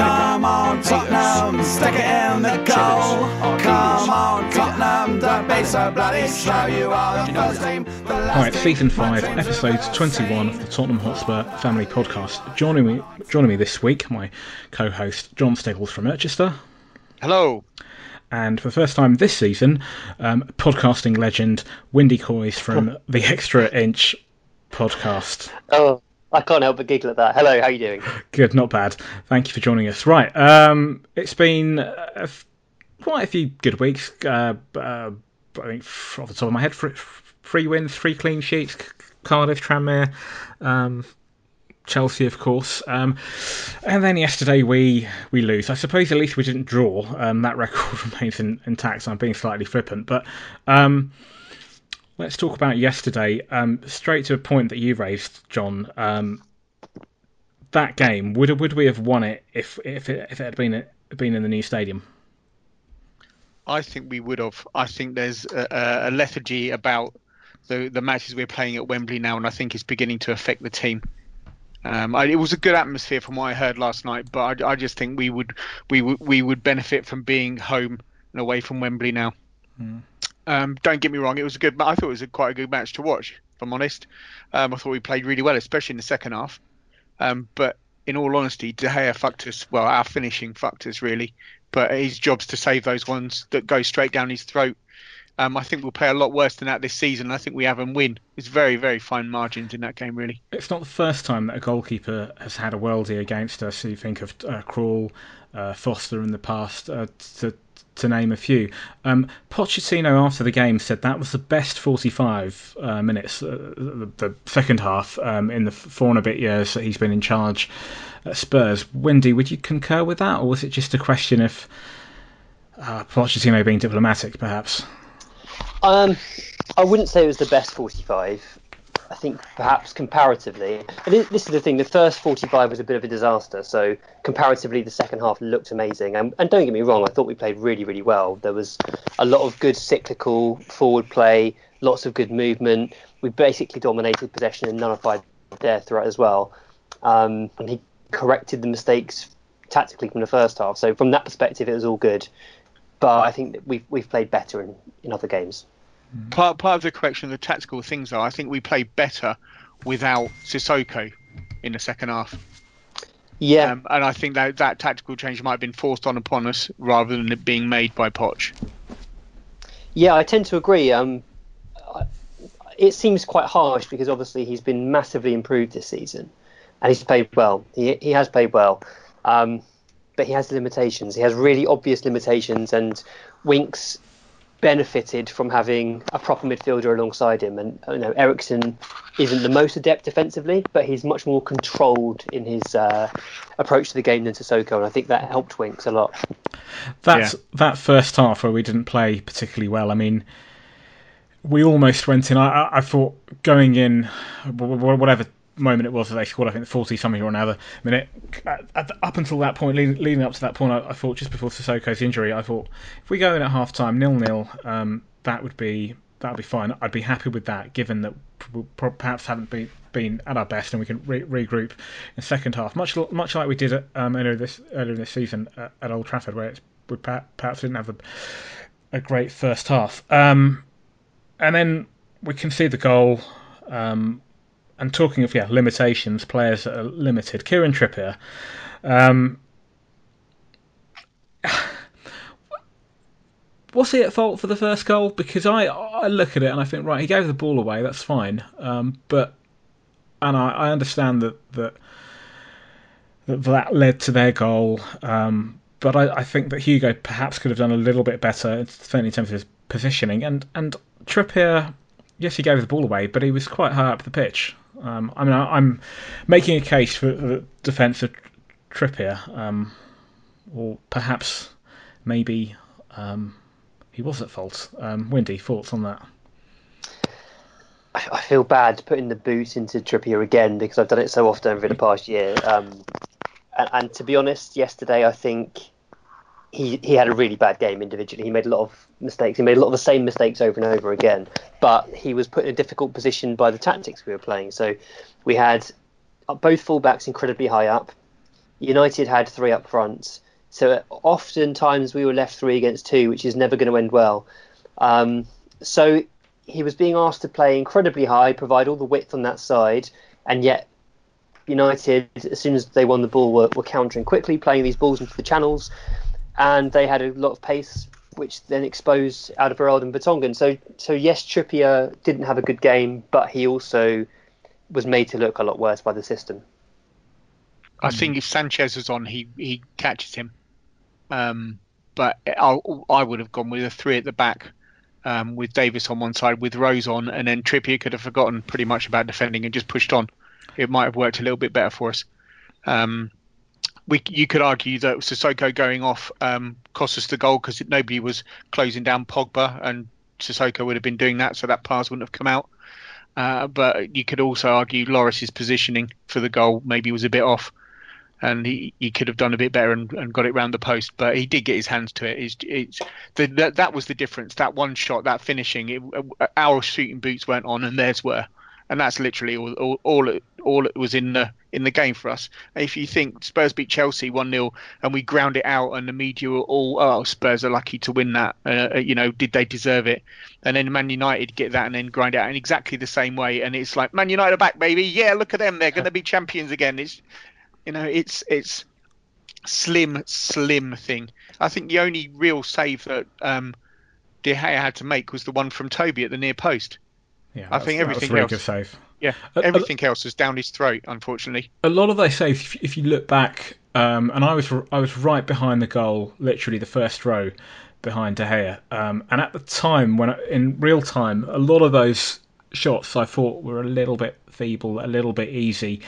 Come on, Tottenham, stick it in the goal. Come on, Tottenham, don't be so bloody slow. You are the first team, the All right, season five, episode twenty-one of the Tottenham Hotspur Family Podcast. Joining me, joining me this week, my co-host John Staples from Manchester, Hello. and for the first time this season, um, podcasting legend Windy Coys from the Extra Inch podcast. Oh, I can't help but giggle at that. Hello, how are you doing? Good, not bad. Thank you for joining us. Right, um, it's been uh, a f- quite a few good weeks. Uh, uh, I think off the top of my head, three, three wins, three clean sheets. Cardiff, Tranmere, um, Chelsea, of course. Um, and then yesterday we we lose. I suppose at least we didn't draw. Um, that record remains in, intact. So I'm being slightly flippant, but. Um, Let's talk about yesterday. Um, straight to a point that you raised, John. Um, that game would would we have won it if if it, if it had been been in the new stadium? I think we would have. I think there's a, a lethargy about the the matches we're playing at Wembley now, and I think it's beginning to affect the team. Um, I, it was a good atmosphere from what I heard last night, but I, I just think we would we would we would benefit from being home and away from Wembley now. Um, don't get me wrong, it was a good. I thought it was a, quite a good match to watch. If I'm honest, um, I thought we played really well, especially in the second half. Um, but in all honesty, De Gea fucked us. Well, our finishing fucked us really. But his job's to save those ones that go straight down his throat. Um, I think we'll play a lot worse than that this season. I think we have and win. It's very, very fine margins in that game, really. It's not the first time that a goalkeeper has had a worldie against us. You think of uh, Krul, uh, Foster in the past, uh, to to name a few. Um, Pochettino after the game said that was the best 45 uh, minutes, uh, the, the second half um, in the four and a bit years that he's been in charge at Spurs. Wendy, would you concur with that, or was it just a question of uh, Pochettino being diplomatic, perhaps? Um, I wouldn't say it was the best 45. I think perhaps comparatively, and this this is the thing. The first 45 was a bit of a disaster. So comparatively, the second half looked amazing. And, and don't get me wrong, I thought we played really, really well. There was a lot of good cyclical forward play, lots of good movement. We basically dominated possession and nullified their threat as well. Um, and he corrected the mistakes tactically from the first half. So from that perspective, it was all good. But I think that we've we've played better in, in other games. Part part of the correction of the tactical things are I think we played better without Sissoko in the second half. Yeah, Um, and I think that that tactical change might have been forced on upon us rather than it being made by Poch. yeah, I tend to agree. Um, it seems quite harsh because obviously he's been massively improved this season, and he's played well. He he has played well, um, but he has limitations. He has really obvious limitations, and Winks benefited from having a proper midfielder alongside him. And you know, Eriksen isn't the most adept defensively, but he's much more controlled in his uh, approach to the game than Sissoko, and I think that helped Winks a lot. That's that first half where we didn't play particularly well. I mean, we almost went in. I, I- I thought going in, wh- wh- whatever moment it was that they scored, I think forty something or another minute. At, at, up until that point, leading, up to that point, I, I thought just before Sissoko's injury, I thought if we go in at half time nil nil, um, that would be that would be fine. I'd be happy with that, given that we perhaps haven't been been at our best, and we can re- regroup in the second half, much much like we did at, um, earlier this earlier this season at, at Old Trafford, where we perhaps didn't have a, a great first half. Um, and then we concede the goal. Um, and talking of yeah limitations, players that are limited. Kieran Trippier. Um, was he at fault for the first goal? Because I I look at it and I think right, he gave the ball away. That's fine. Um, but and I, I understand that that that led to their goal. Um, but I, I think that Hugo perhaps could have done a little bit better, certainly in terms of his positioning. And and Trippier, yes, he gave the ball away, but he was quite high up the pitch. Um, I mean, I, I'm making a case for the defence of Trippier, um, or perhaps maybe um, he was at fault. Um, Windy, thoughts on that? I, I feel bad putting the boot into Trippier again because I've done it so often over the past year. Um, and, and to be honest, yesterday I think he he had a really bad game individually. He made a lot of mistakes. He made a lot of the same mistakes over and over again. But he was put in a difficult position by the tactics we were playing. So we had both fullbacks incredibly high up. United had three up front. So oftentimes we were left three against two, which is never going to end well. Um, so he was being asked to play incredibly high, provide all the width on that side, and yet United, as soon as they won the ball, were, were countering quickly, playing these balls into the channels, and they had a lot of pace, which then exposed Alderweireld and Vertonghen. So, so yes, Trippier didn't have a good game, but he also was made to look a lot worse by the system. I think if Sanchez was on, he he catches him. Um, but I, I would have gone with a three at the back, um, with Davis on one side, with Rose on, and then Trippier could have forgotten pretty much about defending and just pushed on. It might have worked a little bit better for us. Um, we, you could argue that Sissoko going off um, cost us the goal because nobody was closing down Pogba, and Sissoko would have been doing that, so that pass wouldn't have come out. Uh, but you could also argue Loris's positioning for the goal maybe was a bit off and he, he could have done a bit better and, and got it round the post, but he did get his hands to it. It's, it's the, that, that was the difference. That one shot, that finishing, it, our shooting boots weren't on, and theirs were, and that's literally all all all all it was in the in the game for us. If you think Spurs beat Chelsea one 0 and we ground it out, and the media were all, oh, Spurs are lucky to win that. Uh, uh, you know, did they deserve it? And then Man United get that and then grind it out in exactly the same way, and it's like Man United are back, baby. Yeah, look at them, they're going to be champions again. It's you know, it's it's slim, slim thing. I think the only real save that um, De Gea had to make was the one from Toby at the near post. Yeah, I think everything really else. Good save. Yeah, everything else was down his throat, unfortunately. A lot of those saves, if- if you look back, um, and I was I was right behind the goal, literally the first row behind De Gea. Um, and at the time, when I, in real time, a lot of those shots I thought were a little bit feeble, a little bit easy.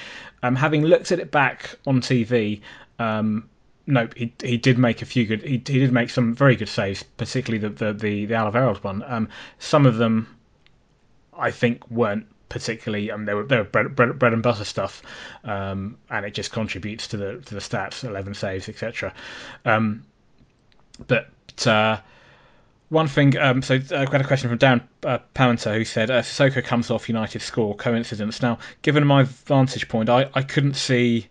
Um, having looked at it back on TV, um, nope, he he did make a few good. He, he did make some very good saves, particularly the the the, the one. Um, some of them, I think, weren't particularly. Um, they were they were bread, bread, bread and butter stuff, um, and it just contributes to the to the stats, eleven saves, etc. Um, but uh, one thing, um, so uh, I got a question from Dan uh, who said, uh, Sissoko comes off United score, coincidence. Now, given my vantage point, I, I couldn't see.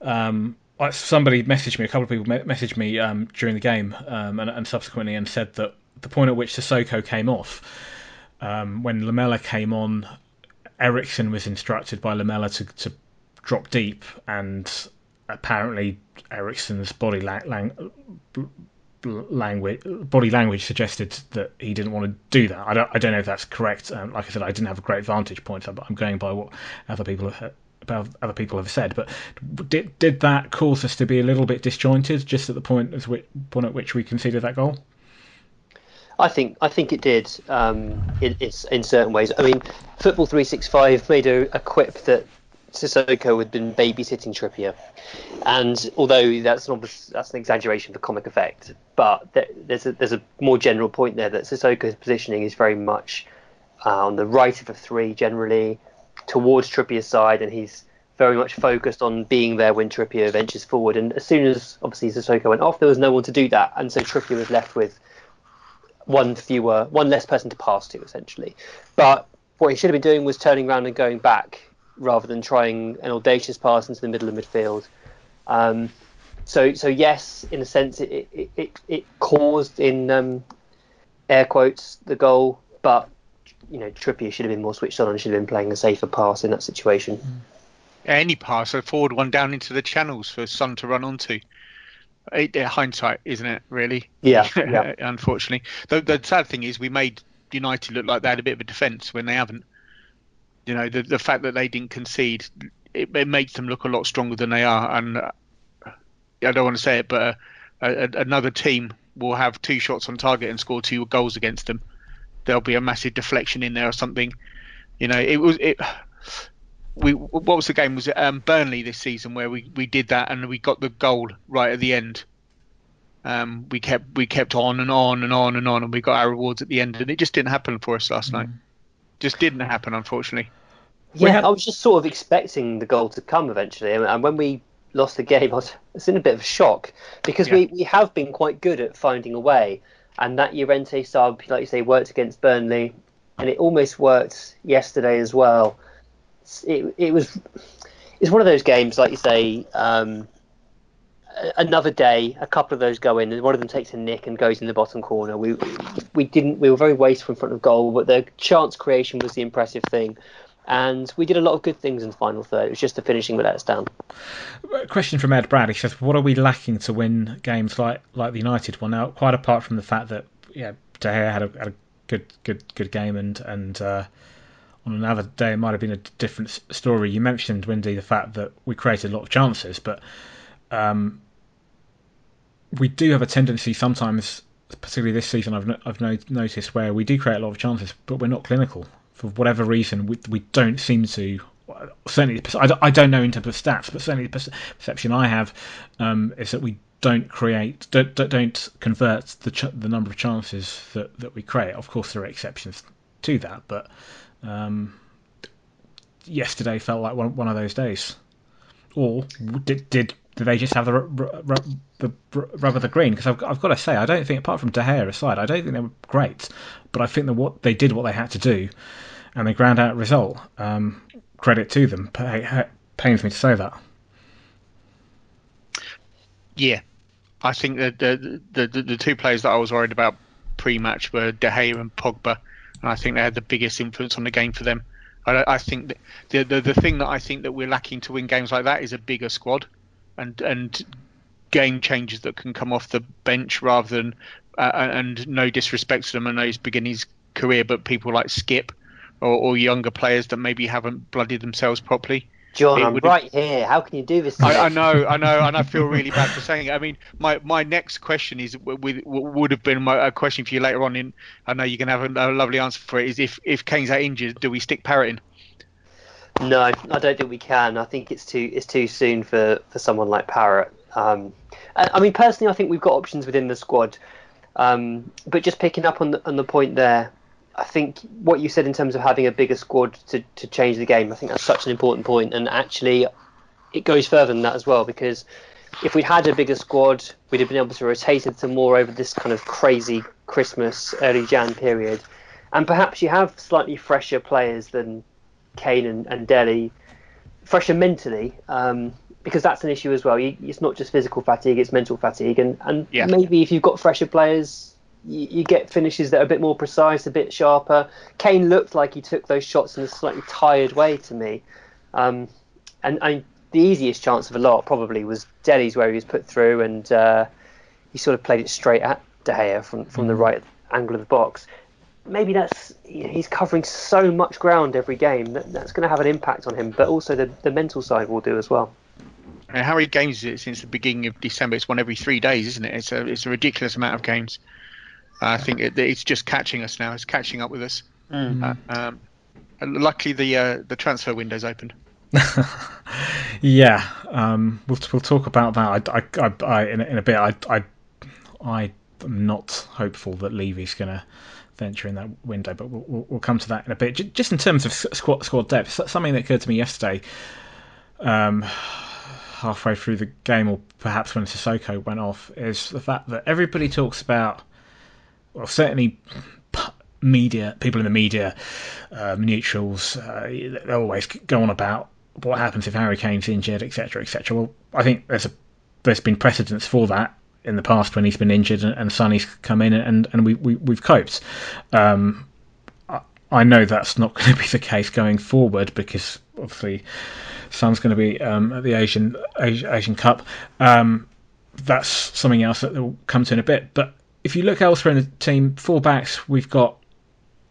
Um, somebody messaged me, a couple of people messaged me um, during the game um, and, and subsequently and said that the point at which Sissoko came off, um, when Lamela came on, Eriksen was instructed by Lamela to, to drop deep, and apparently Eriksen's body lang- lang- language body language suggested that he didn't want to do that. I don't I don't know if that's correct. Um, like I said, I didn't have a great vantage point, so I'm going by what other people have other people have said. But did did that cause us to be a little bit disjointed just at the point at which, point at which we conceded that goal? I think I think it did um, in, it's in certain ways. I mean, Football 365 made a, a quip that Sissoko had been babysitting Trippier, and although that's an that's an exaggeration for comic effect, but there, there's a, there's a more general point there that Sissoko's positioning is very much uh, on the right of a three generally towards Trippier's side, and he's very much focused on being there when Trippier ventures forward. And as soon as obviously Sissoko went off, there was no one to do that, and so Trippier was left with one fewer, one less person to pass to, essentially. But what he should have been doing was turning around and going back rather than trying an audacious pass into the middle of midfield. Um, so, so yes, in a sense, it it, it, it caused in um, air quotes the goal, but you know Trippier should have been more switched on and should have been playing a safer pass in that situation. Any pass, a forward one down into the channels for Son to run onto. It, hindsight, isn't it? Really? Yeah, yeah. Unfortunately, the, the sad thing is we made United look like they had a bit of a defence when they haven't. You know, the the fact that they didn't concede, it, it makes them look a lot stronger than they are. And uh, I don't want to say it, but uh, a, a, another team will have two shots on target and score two goals against them. There'll be a massive deflection in there or something. You know, it was it. We what was the game? Was it um, Burnley this season where we, we did that and we got the goal right at the end? um, we kept we kept on and on and on and on, and we got our rewards at the end, and it just didn't happen for us last mm. night. Just didn't happen, unfortunately. Yeah, had... I was just sort of expecting the goal to come eventually, and when we lost the game, I was, I was in a bit of a shock because yeah. we, we have been quite good at finding a way, and that Llorente sub, like you say, worked against Burnley, and it almost worked yesterday as well. It it was it's one of those games, like you say. Um, another day, a couple of those go in, and one of them takes a nick and goes in the bottom corner. We we didn't we were very wasteful in front of goal, but the chance creation was the impressive thing. And we did a lot of good things in the final third. It was just the finishing that let us down. Question from Ed Brad. He says, "What are we lacking to win games like like the United one?" Now, quite apart from the fact that yeah, De Gea had a, had a good good good game, and and uh, on another day it might have been a different story. You mentioned Windy the fact that we created a lot of chances, but um, we do have a tendency sometimes, particularly this season, I've no, I've no, noticed where we do create a lot of chances, but we're not clinical for whatever reason. We we don't seem to. Certainly, I don't know in terms of stats, but certainly the perception I have um, is that we don't create, don't, don't convert the ch- the number of chances that, that we create. Of course, there are exceptions to that, but um, yesterday felt like one, one of those days. Or did did do they just have the the rubber the green? Because I've, I've got to say, I don't think apart from De Gea aside, I don't think they were great, but I think that what they did what they had to do, and they ground out a result. Um, credit to them. It pains me to say that. Yeah, I think that the, the the, the two players that I was worried about pre-match were De Gea and Pogba, and I think they had the biggest influence on the game for them. I, I think the, the the thing that I think that we're lacking to win games like that is a bigger squad and and game changes that can come off the bench rather than uh, and no disrespect to them. I know he's beginning his career, but people like Skip or, or younger players that maybe haven't blooded themselves properly. John, I'm right here. How can you do this? I, I, know, I know, and I feel really bad for saying it. I mean, my, my next question is with, would have been my, a question for you later on. In I know you can have a, a lovely answer for it. Is if if Kane's out injured, do we stick Parrott in? No, I don't think we can. I think it's too it's too soon for, for someone like Parrott. Um, I mean, personally, I think we've got options within the squad. Um, but just picking up on the, on the point there, I think what you said in terms of having a bigger squad to, to change the game, I think that's such an important point. And actually, it goes further than that as well because if we'd had a bigger squad, we'd have been able to rotate it to more over this kind of crazy Christmas, early Jan period. And perhaps you have slightly fresher players than Kane and, and Dele fresher mentally, um, because that's an issue as well. You, it's not just physical fatigue; it's mental fatigue, and and yeah. maybe if you've got fresher players, you, you, get finishes that are a bit more precise, a bit sharper. Kane looked like he took those shots in a slightly tired way to me, um, and I, the easiest chance of a lot probably was Dele's, where he was put through, and uh, he sort of played it straight at De Gea from from mm. the right angle of the box maybe that's he's covering so much ground every game that that's going to have an impact on him. But also the the mental side will do as well. And how many games is it since the beginning of December? It's one every three days, isn't it? It's a it's a ridiculous amount of games. I think it, it's just catching us now. It's catching up with us. Mm. Uh, um, luckily, the uh, the transfer window's opened. yeah, um, we'll we'll talk about that. I, I, I in, in a bit. I I I am not hopeful that Levy's going to venture in that window, but we'll, we'll, we'll, come to that in a bit. Just in terms of squad squad depth, something that occurred to me yesterday, um, halfway through the game, or perhaps when Sissoko went off, is the fact that everybody talks about, well, certainly media, people in the media, um, neutrals, uh, they always go on about what happens if Harry Kane's injured, etc., etc. Well, I think there's a there's been precedents for that in the past when he's been injured and, and Sonny's come in and, and we, we, we've coped. Um, I, know that's not going to be the case going forward because obviously Son's going to be um, at the Asian Asian, Asian Cup. Um, that's something else that will come to in a bit. But if you look elsewhere in the team, fullbacks we've got.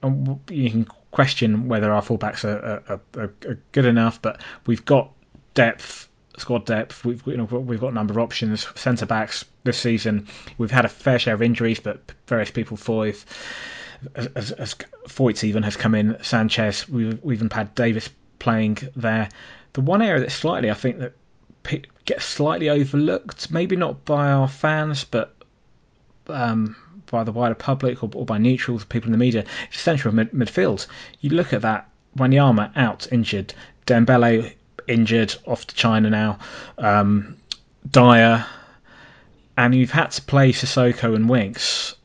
You can question whether our fullbacks are, are, are, are good enough, but we've got depth squad depth. We've you know we've got a number of options. Centre backs this season. We've had a fair share of injuries, but various people. Foyth, as, as Foyth even has come in. Sanchez. We've, we've even had Davis playing there. The one area that slightly I think that gets slightly overlooked, maybe not by our fans, but um, by the wider public or, or, by neutrals, people in the media. It's central mid- midfield. You look at that. Wanyama out injured, Dembele injured off to China now, um, Dier, and you've had to play Sissoko and Winks,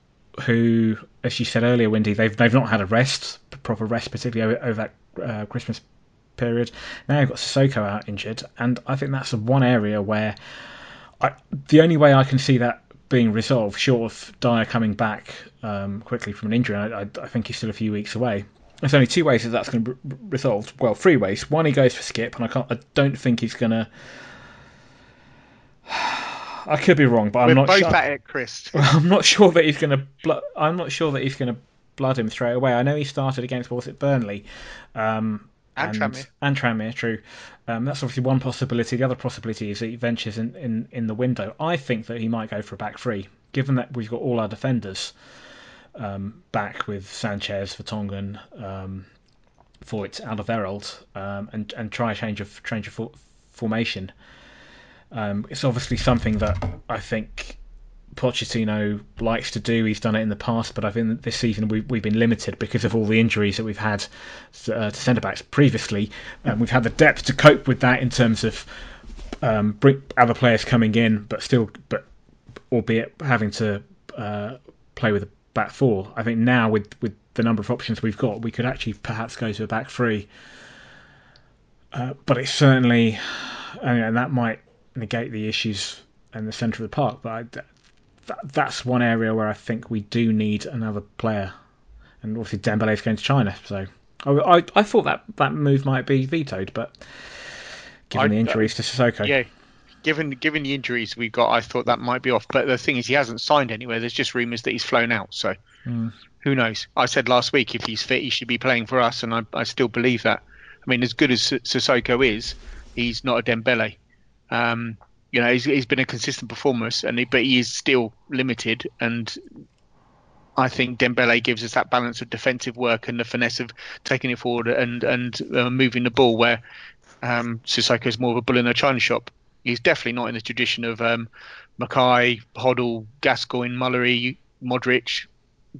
who, as you said earlier, Wendy, they've they've not had a rest, proper rest, particularly over, over that uh, Christmas period. Now you've got Sissoko out injured, and I think that's the one area where I, the only way I can see that being resolved, short of Dier coming back um, quickly from an injury, I, I, I, think he's still a few weeks away. There's only two ways that that's going to be resolved. Well, three ways. One, he goes for Skip, and I can't. I don't think he's going to. I could be wrong, but I'm We're not both sure. at it, Chris. I'm not sure that he's going to. Bl- I'm not sure that he's going to blood him straight away. I know he started against was it Burnley, um, and, and Tranmere. And Tranmere, true. Um, that's obviously one possibility. The other possibility is that he ventures in, in, in the window. I think that he might go for a back three, given that we've got all our defenders um, back with Sanchez, Vertonghen, um, Foyth, Alderweireld, um, and and try a change of change of for, formation. Um, it's obviously something that I think Pochettino likes to do. He's done it in the past, but I think this season we, we've been limited because of all the injuries that we've had uh, to centre backs previously. Um, we've had the depth to cope with that in terms of um, other players coming in, but still, but albeit having to uh, play with a back four. I think now with with the number of options we've got, we could actually perhaps go to a back three. Uh, but it's certainly, and that might negate the issues in the centre of the park. But I, that, that's one area where I think we do need another player. And obviously Dembele is going to China, so I, I, I, thought that that move might be vetoed, but given I, the injuries to Sissoko, yeah, given given the injuries we've got, I thought that might be off. But the thing is, he hasn't signed anywhere. There's just rumours that he's flown out, so mm. who knows? I said last week if he's fit, he should be playing for us, and I, I still believe that. I mean, as good as Sissoko is, he's not a Dembele. Um, you know, he's, he's been a consistent performer, and he, but he is still limited. And I think Dembele gives us that balance of defensive work and the finesse of taking it forward and and uh, moving the ball, where um, Sissoko is more of a bull in a china shop. He's definitely not in the tradition of um, Mackay, Hoddle, Gascoigne, Mullery, Modric,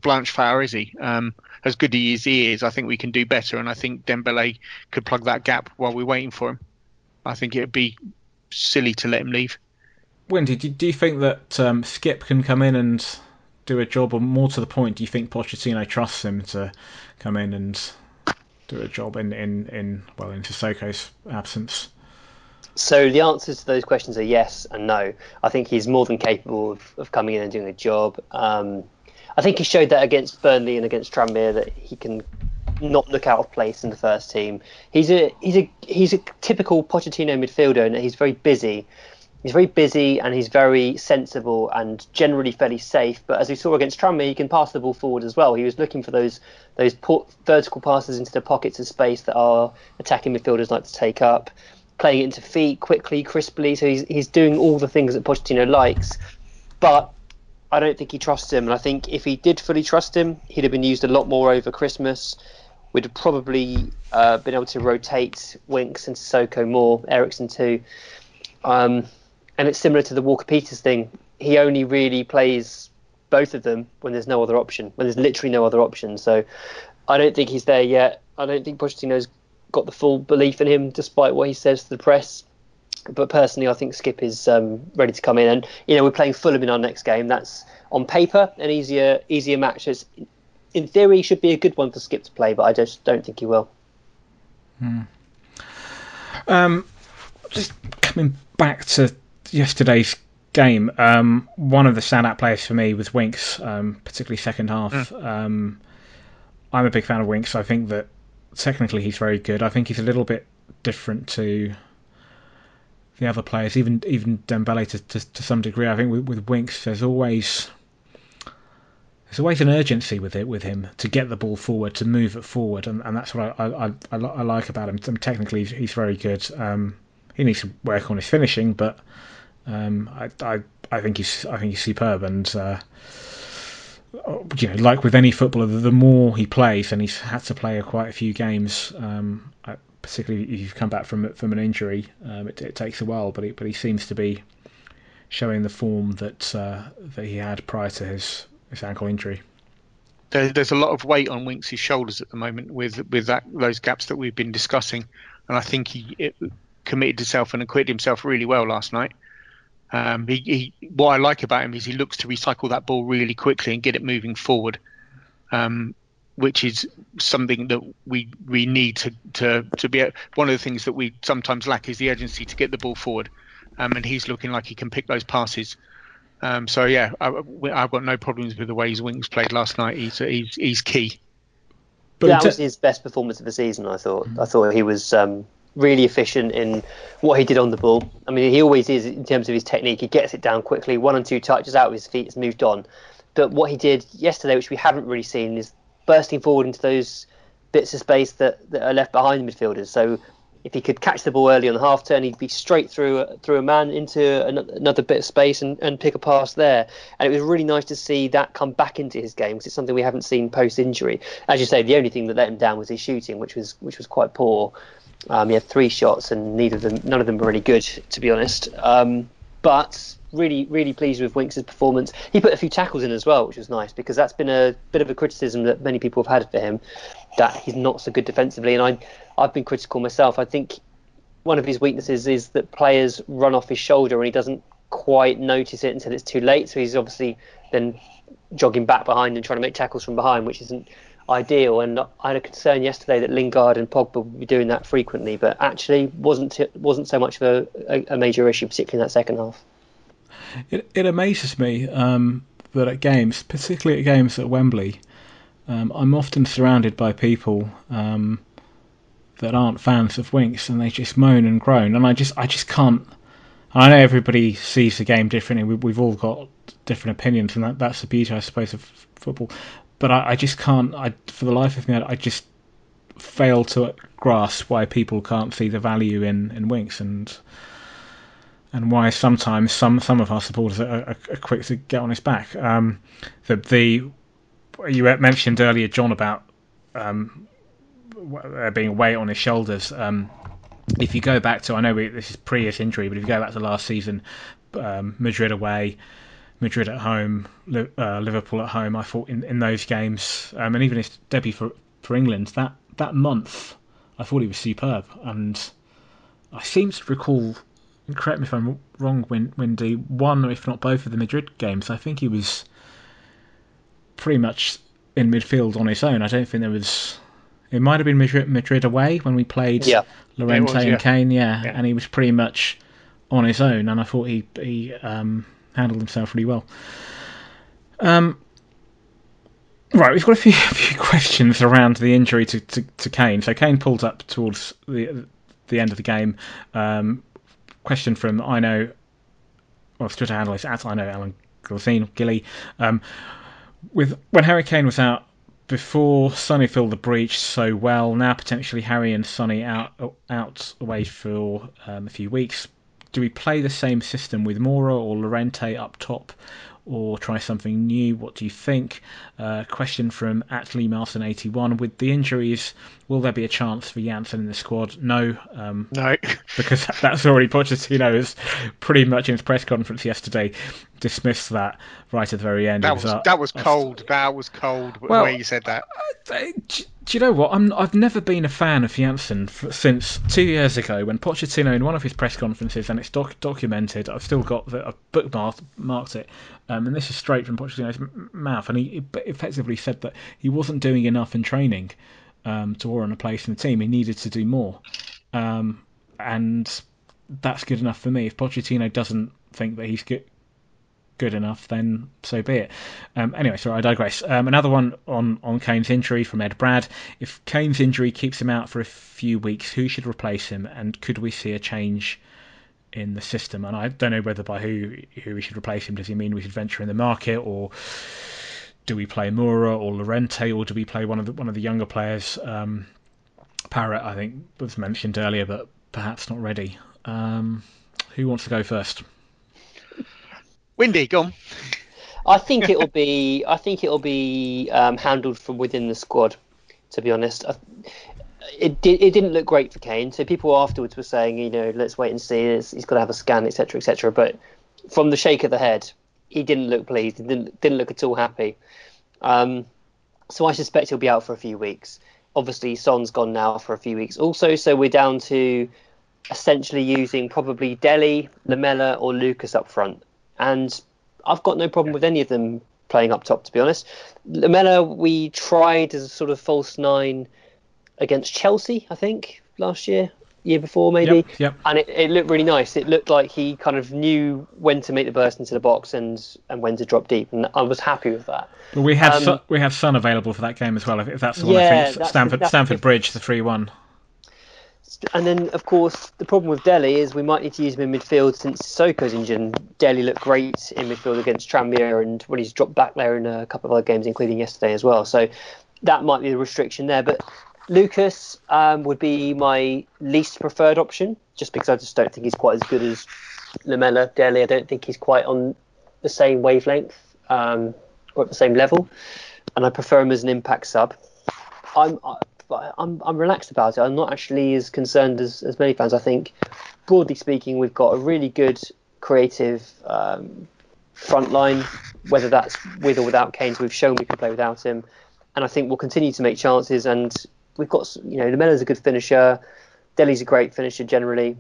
Blanchflower, is he? Um, as good as he is, I think we can do better, and I think Dembele could plug that gap while we're waiting for him. I think it'd be silly to let him leave. Wendy, do, do you think that um, Skip can come in and do a job, or more to the point, do you think Pochettino trusts him to come in and do a job in in, in well in Sissoko's absence? So the answers to those questions are yes and no. I think he's more than capable of, of coming in and doing a job. Um, I think he showed that against Burnley and against Tranmere that he can not look out of place in the first team. He's a he's a he's a typical Pochettino midfielder, and he's very busy. He's very busy and he's very sensible and generally fairly safe. But as we saw against Tranmere, he can pass the ball forward as well. He was looking for those those vertical passes into the pockets of space that our attacking midfielders like to take up, playing it into feet quickly, crisply. So he's he's doing all the things that Pochettino likes. But I don't think he trusts him, and I think if he did fully trust him, he'd have been used a lot more over Christmas we'd have probably uh, been able to rotate Winks and Sissoko more, Eriksen too. Um, and it's similar to the Walker Peters thing. He only really plays both of them when there's no other option, when there's literally no other option. So I don't think he's there yet. I don't think Pochettino's got the full belief in him, despite what he says to the press. But personally, I think Skip is um, ready to come in, and you know we're playing Fulham in our next game. That's on paper an easier easier match. It's in theory, should be a good one for Skip to play, but I just don't think he will. Hmm. Um, just coming back to yesterday's game, um, one of the standout players for me was Winks, um, particularly second half. Mm. Um, I'm a big fan of Winks. I think that technically he's very good. I think he's a little bit different to the other players, even even Dembele to, to, to some degree. I think with, with Winks, there's always there's always an urgency with it with him to get the ball forward, to move it forward, and, and that's what I, I, I, I like about him. technically, he's, he's very good. Um, he needs to work on his finishing, but um, I, I, I think he's I think he's superb. And uh, you know, like with any footballer, the more he plays, and he's had to play quite a few games. Um, particularly if you've come back from from an injury, um, it, it, takes a while, but he, but he seems to be showing the form that uh, that he had prior to his his ankle injury. There, there's a lot of weight on Winks' shoulders at the moment with with that those gaps that we've been discussing, and I think he it, committed himself and acquitted himself really well last night. Um, he, he, what I like about him is he looks to recycle that ball really quickly and get it moving forward, um, which is something that we we need to to to be. One of the things that we sometimes lack is the urgency to get the ball forward, um, and he's looking like he can pick those passes. Um, so yeah, I, have got no problems with the way his wings played last night. He's he's, he's key. But that was his best performance of the season. I thought. I thought he was um, really efficient in what he did on the ball. I mean, he always is in terms of his technique. He gets it down quickly, one and two touches out of his feet, has moved on. But what he did yesterday, which we haven't really seen, is bursting forward into those bits of space that, that are left behind the midfielders. So if he could catch the ball early on the half turn, he'd be straight through through a man into another bit of space and, and pick a pass there. And it was really nice to see that come back into his game because it's something we haven't seen post injury. As you say, the only thing that let him down was his shooting, which was which was quite poor. Um, he had three shots, and neither of them, none of them were really good, to be honest. Um, but really, really pleased with Winks' performance. He put a few tackles in as well, which was nice because that's been a bit of a criticism that many people have had for him, that he's not so good defensively. And I, I've been critical myself. I think one of his weaknesses is that players run off his shoulder and he doesn't quite notice it until it's too late. So he's obviously then jogging back behind and trying to make tackles from behind, which isn't ideal. And I had a concern yesterday that Lingard and Pogba would be doing that frequently, but actually wasn't wasn't so much of a, a major issue, particularly in that second half. It, it amazes me um, that at games, particularly at games at Wembley, um, I'm often surrounded by people um, that aren't fans of Winks, and they just moan and groan, and I just I just can't. I know everybody sees the game differently. We, we've all got different opinions, and that, that's the beauty, I suppose, of football but I, I just can't. I for the life of me, I, I just fail to grasp why people can't see the value in in Winks and and why sometimes some some of our supporters are, are, are quick to get on his back. Um, the the you mentioned earlier, John, about um, being a weight on his shoulders. Um, if you go back to, I know we, this is pre his injury, but if you go back to last season, um, Madrid away, Madrid at home, uh, Liverpool at home. I thought in, in those games, um, and even his debut for, for England, that, that month, I thought he was superb. And I seem to recall, correct me if I'm wrong, when Windy, one if not both of the Madrid games, I think he was pretty much in midfield on his own. I don't think there was. It might have been Madrid, Madrid away when we played yeah. Llorente was, yeah. and Kane, yeah, yeah, and he was pretty much on his own. And I thought he he um, handled himself really well. Um, right, we've got a few, a few questions around the injury to, to, to, Kane. So Kane pulled up towards the the end of the game. Um, question from I know, well, Twitter handle is at I know Alan Gilsine, Gilly. Um, with when Harry Kane was out before Sonny filled the breach so well, now potentially Harry and Sonny out out away for um, a few weeks do we play the same system with Moura or Llorente up top, or try something new? What do you think? Uh, question from Atlee Martin81. With the injuries, will there be a chance for Janssen in the squad? No. Um, no. because that's already Pochettino has pretty much in his press conference yesterday dismissed that right at the very end. That was, was that was cold. That was cold well, way you said that. Uh, do you know what? I'm, I've never been a fan of Janssen since two years ago when Pochettino, in one of his press conferences, and it's doc- documented, I've still got the, I've bookmarked marked it, um, and this is straight from Pochettino's mouth, and he effectively said that he wasn't doing enough in training um, to warrant a place in the team. He needed to do more, um, and that's good enough for me. If Pochettino doesn't think that he's good, good enough, then so be it. Um, anyway, sorry, I digress. Um, another one on, on Kane's injury from Ed Brad. If Kane's injury keeps him out for a few weeks, who should replace him, and could we see a change in the system? And I don't know whether by who who we should replace him. Does he mean we should venture in the market, or do we play Moura or Llorente, or do we play one of the one of the younger players? Um, Parrott, I think, was mentioned earlier, but perhaps not ready. Um, who wants to go first? Windy, go on. I think it'll be. I think it'll be um, handled from within the squad. To be honest, it did, it didn't look great for Kane. So people afterwards were saying, you know, let's wait and see. He's got to have a scan, etc., etc. But from the shake of the head, he didn't look pleased. He didn't didn't look at all happy. Um, so I suspect he'll be out for a few weeks. Obviously, Son's gone now for a few weeks also, so we're down to essentially using probably Dele, Lamela, or Lucas up front. And I've got no problem with any of them playing up top, to be honest. Lamela, we tried as a sort of false nine against Chelsea, I think, last year, year before maybe. Yep, yep. And it, it looked really nice. It looked like he kind of knew when to make the burst into the box and, and when to drop deep, and I was happy with that. But we have Um, Son, we have Son available for that game as well. If, if that's the one, I Yeah, think that's- Stamford Stamford Bridge, the three one. And then, of course, the problem with Dele is we might need to use him in midfield since Soko's injured. Dele looked great in midfield against Tranmere and when he's dropped back there in a couple of other games, including yesterday as well. So that might be the restriction there. But Lucas um, would be my least preferred option, just because I just don't think he's quite as good as Lamela. Dele, I don't think he's quite on the same wavelength um, or at the same level. And I prefer him as an impact sub. I'm but I'm I'm relaxed about it. I'm not actually as concerned as, as many fans. I think, broadly speaking, we've got a really good creative um, front line. Whether that's with or without Kane, we've shown we can play without him, and I think we'll continue to make chances. And we've got you know Lamela's a good finisher. Dele's a great finisher generally.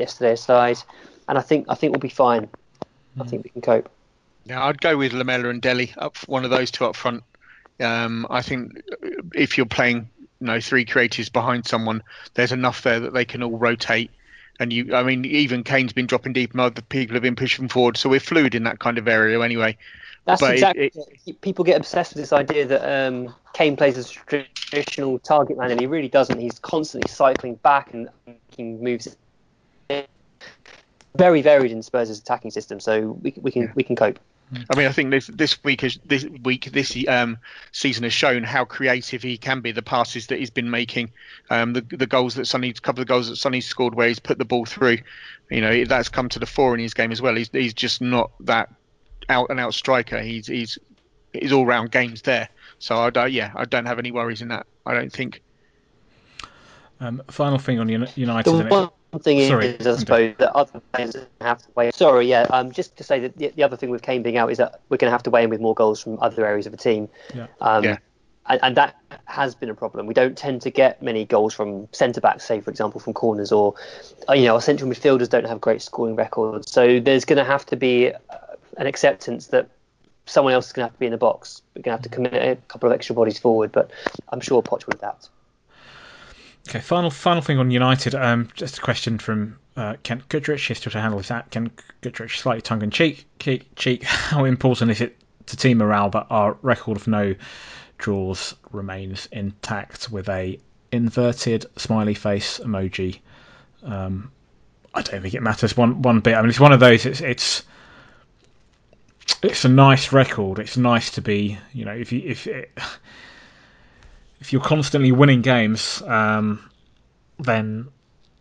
Yesterday aside, and I think I think we'll be fine. I think we can cope. Yeah, I'd go with Lamella and Delhi up one of those two up front. Um, I think if you're playing, you know, three creatives behind someone, there's enough there that they can all rotate. And you, I mean, even Kane's been dropping deep, and other people have been pushing forward, so we're fluid in that kind of area anyway. That's But exactly. it- it. People get obsessed with this idea that um, Kane plays as a traditional target man, and he really doesn't. He's constantly cycling back and making moves. Very varied in Spurs' attacking system, so we, we can we can cope. I mean, I think this this week has this week this um, season has shown how creative he can be. The passes that he's been making, um, the the goals that Sonny, a couple of goals that Sonny scored where he's put the ball through, you know, that's come to the fore in his game as well. He's he's just not that out and out striker. He's he's his all round game's there. So I don't, yeah, I don't have any worries in that. I don't think. Um, final thing on United. The one thing Sorry, is, I suppose, that other players have to weigh. Sorry, yeah. Um, just to say that the, the other thing with Kane being out is that we're going to have to weigh in with more goals from other areas of the team. Yeah. Um, Yeah. And, and that has been a problem. We don't tend to get many goals from centre backs, say for example from corners, or uh, you know our central midfielders don't have great scoring records. So there's going to have to be uh, an acceptance that someone else is going to have to be in the box. We're going to have to commit a couple of extra bodies forward, but I'm sure Poch will adapt. Okay, final final thing on United. Um, just a question from uh, Kent Goodrich. He's trying to handle that. Kent Goodrich, slightly tongue in cheek. Cheek. cheek. How important is it to team morale that our record of no draws remains intact with a inverted smiley face emoji? Um, I don't think it matters one one bit. I mean, it's one of those. It's it's it's a nice record. It's nice to be. You know, if you if it, if you're constantly winning games, um, then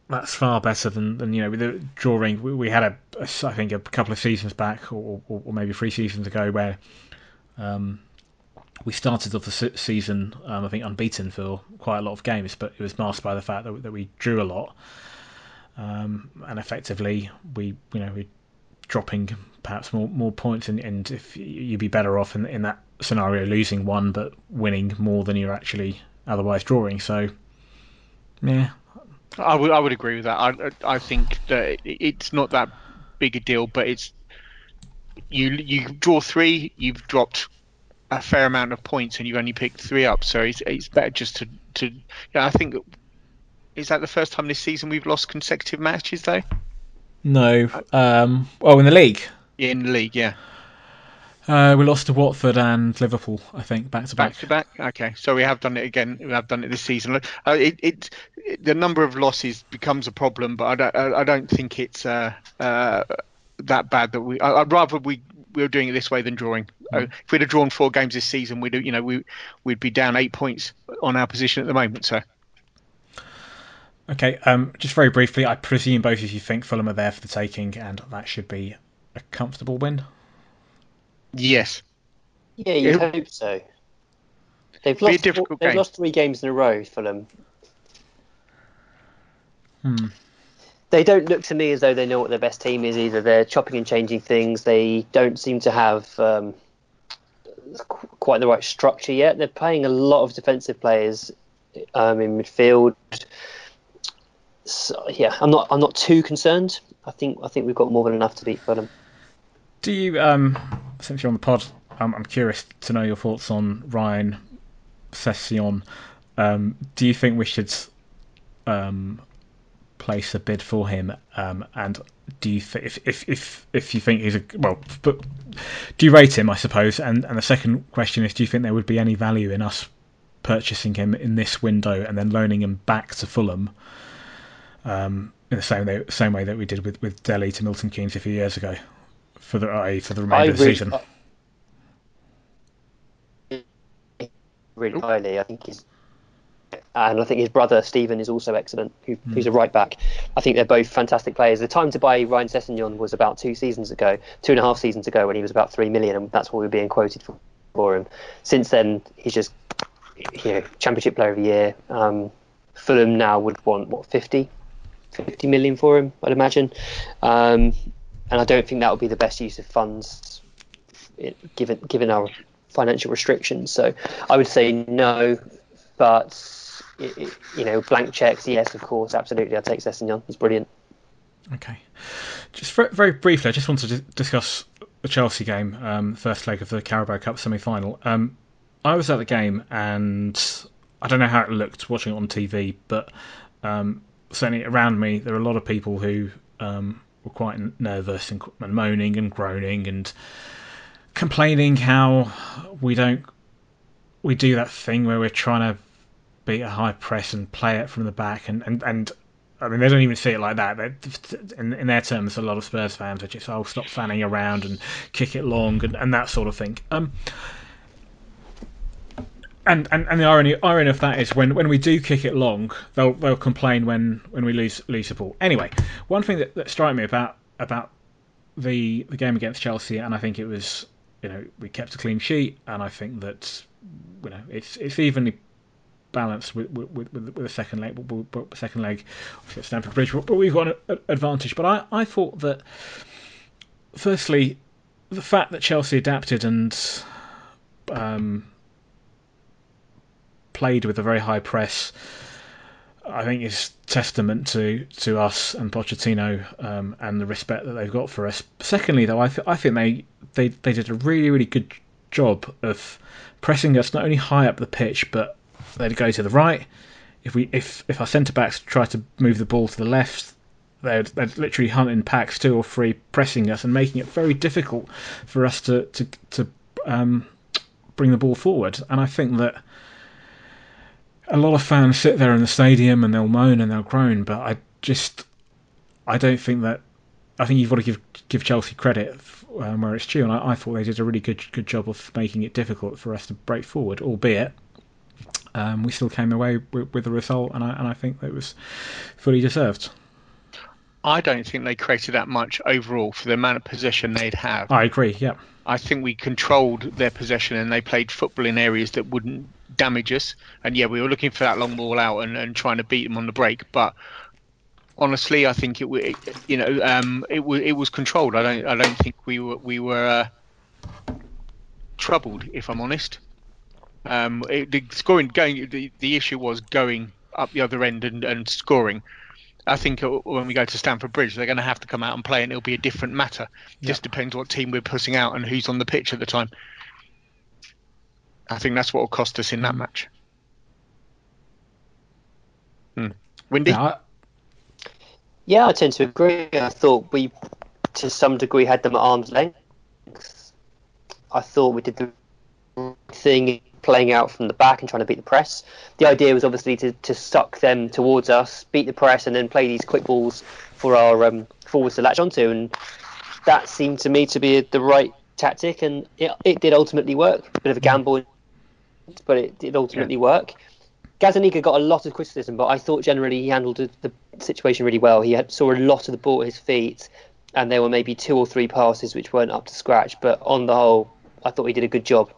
that's far better than, than you know the drawing. We, we had a, a I think a couple of seasons back, or, or, or maybe three seasons ago, where um, we started off the se- season um, I think unbeaten for quite a lot of games, but it was masked by the fact that, that we drew a lot, um, and effectively we you know we dropping perhaps more more points, and, and if you'd be better off in in that scenario losing one but winning more than you're actually otherwise drawing. So yeah, I would I would agree with that. I I think that it's not that big a deal, but it's you you draw three, you've dropped a fair amount of points, and you've only picked three up. So it's it's better just to to. Yeah, I think is that the first time this season we've lost consecutive matches though no. Um, oh, in the league. in the league. Yeah, Uh, we lost to Watford and Liverpool, I think, back to back. back to back. Okay, so we have done it again. We have done it this season. Uh, it, it, it the number of losses becomes a problem, but I don't I, I don't think it's uh, uh, that bad that we. I, I'd rather we we were doing it this way than drawing. Uh, if we'd have drawn four games this season, we'd you know we we'd be down eight points on our position at the moment. So Okay, um, just very briefly, I presume both of you think Fulham are there for the taking, and that should be a comfortable win. yes, Yeah, you It- hope so. They've Be a lost. difficult they've game. lost three games in a row, Fulham. Hmm. they don't look to me as though they know what their best team is either. They're chopping and changing things. They don't seem to have um, quite the right structure yet. They're playing a lot of defensive players um, in midfield. So, yeah, I'm not. I'm not too concerned. I think. I think we've got more than enough to beat Fulham. Do you, um, since you're on the pod, um, I'm curious to know your thoughts on Ryan Sessegnon. Um, do you think we should um, place a bid for him? Um, and do you th- if, if if if you think he's a well, but do you rate him? I suppose. And and the second question is, do you think there would be any value in us purchasing him in this window and then loaning him back to Fulham? Um, in the same way, same way that we did with, with Dele to Milton Keynes a few years ago for the uh, for the remainder of the really- season. really highly. I think he's, and I think his brother Stephen is also excellent, who, who's a right back. I think they're both fantastic players. The time to buy Ryan Sessegnon was about two seasons ago, two and a half seasons ago, when he was about three million, and that's what we were being quoted for, for him. Since then, he's just, you know, Championship Player of the Year. Um, Fulham now would want what 50, 50 million for him, I'd imagine. Um, and I don't think that would be the best use of funds, given given our financial restrictions. So I would say no, but it, it- you know, blank checks, yes, of course, absolutely. I'll take Sessegnon. He's brilliant. Okay. Just very, very briefly, I just wanted to discuss the Chelsea game, um, first leg of the Carabao Cup semi-final. Um, I was at the game, and I don't know how it looked watching it on TV, but um, certainly around me, there are a lot of people who um, were quite nervous and, and moaning and groaning and complaining how we don't we do that thing where we're trying to beat a high press and play it from the back and and, and I mean they don't even see it like that. In, in their terms a lot of Spurs fans are just oh stop fanning around and kick it long and, and that sort of thing. Um and, and, and the irony irony of that is when, when we do kick it long, they'll they'll complain when, when we lose lose the ball. Anyway, one thing that, that struck me about about the the game against Chelsea, and I think it was you know we kept a clean sheet, and I think that you know it's it's evenly balanced with with, with, with the second leg, the second leg at Stamford Bridge, but we've got an advantage. But I, I thought that firstly the fact that Chelsea adapted and um, played with a very high press. I think is testament to, to us and Pochettino um, and the respect that they've got for us. Secondly, though, I, th- I think they, they they did a really really good job of pressing us not only high up the pitch, but they'd go to the right. If we if if our centre backs try to move the ball to the left, they'd, they'd literally hunt in packs two or three, pressing us and making it very difficult for us to to to um, bring the ball forward. And I think that a lot of fans sit there in the stadium and they'll moan and they'll groan, but I just I don't think that I think you've got to give give Chelsea credit um, where it's due, and I, I thought they did a really good good job of making it difficult for us to break forward, albeit. Um, we still came away with, with the result, and I and I think that it was fully deserved. I don't think they created that much overall for the amount of possession they'd have. I agree. Yeah, I think we controlled their possession and they played football in areas that wouldn't damage us. And yeah, we were looking for that long ball out and, and trying to beat them on the break. But honestly, I think it, you know, um, it was it was controlled. I don't I don't think we were we were uh, troubled, if I'm honest. Um, it, the scoring going the, the issue was going up the other end and, and scoring. I think when we go to Stamford Bridge, they're going to have to come out and play, and it'll be a different matter. Just depends what team we're putting out and who's on the pitch at the time. I think that's what will cost us in that match. Hmm. Windy, Yeah, I- Yeah, I tend to agree. I thought we, to some degree, had them at arm's length. I thought we did the thing playing out from the back and trying to beat the press. The idea was obviously to, to suck them towards us, beat the press, and then play these quick balls for our um, forwards to latch onto. And that seemed to me to be the right tactic, and it, it did ultimately work. A bit of a gamble, but it did ultimately work. Gazzaniga got a lot of criticism, but I thought generally he handled the, the situation really well. He had, saw a lot of the ball at his feet, and there were maybe two or three passes which weren't up to scratch. But on the whole, I thought he did a good job.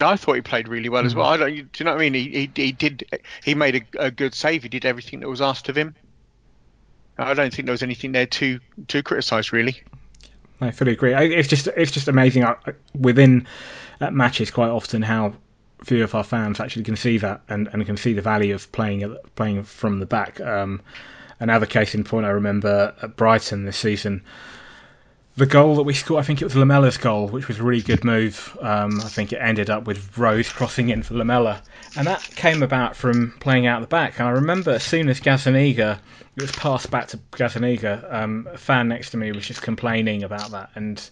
I thought he played really well as well. Mm-hmm. I don't, do you know what I mean? He, he, he did he made a, a good save. He did everything that was asked of him. I don't think there was anything there to to criticise really. I fully agree. It's just it's just amazing uh, within uh, matches quite often how few of our fans actually can see that and, and can see the value of playing playing from the back. Um, another case in point I remember at Brighton this season the goal that we scored, I think it was Lamela's goal, which was a really good move. Um, I think it ended up with Rose crossing in for Lamella, And that came about from playing out the back. And I remember as soon as Gazzaniga, it was passed back to Gazzaniga, um, a fan next to me was just complaining about that. And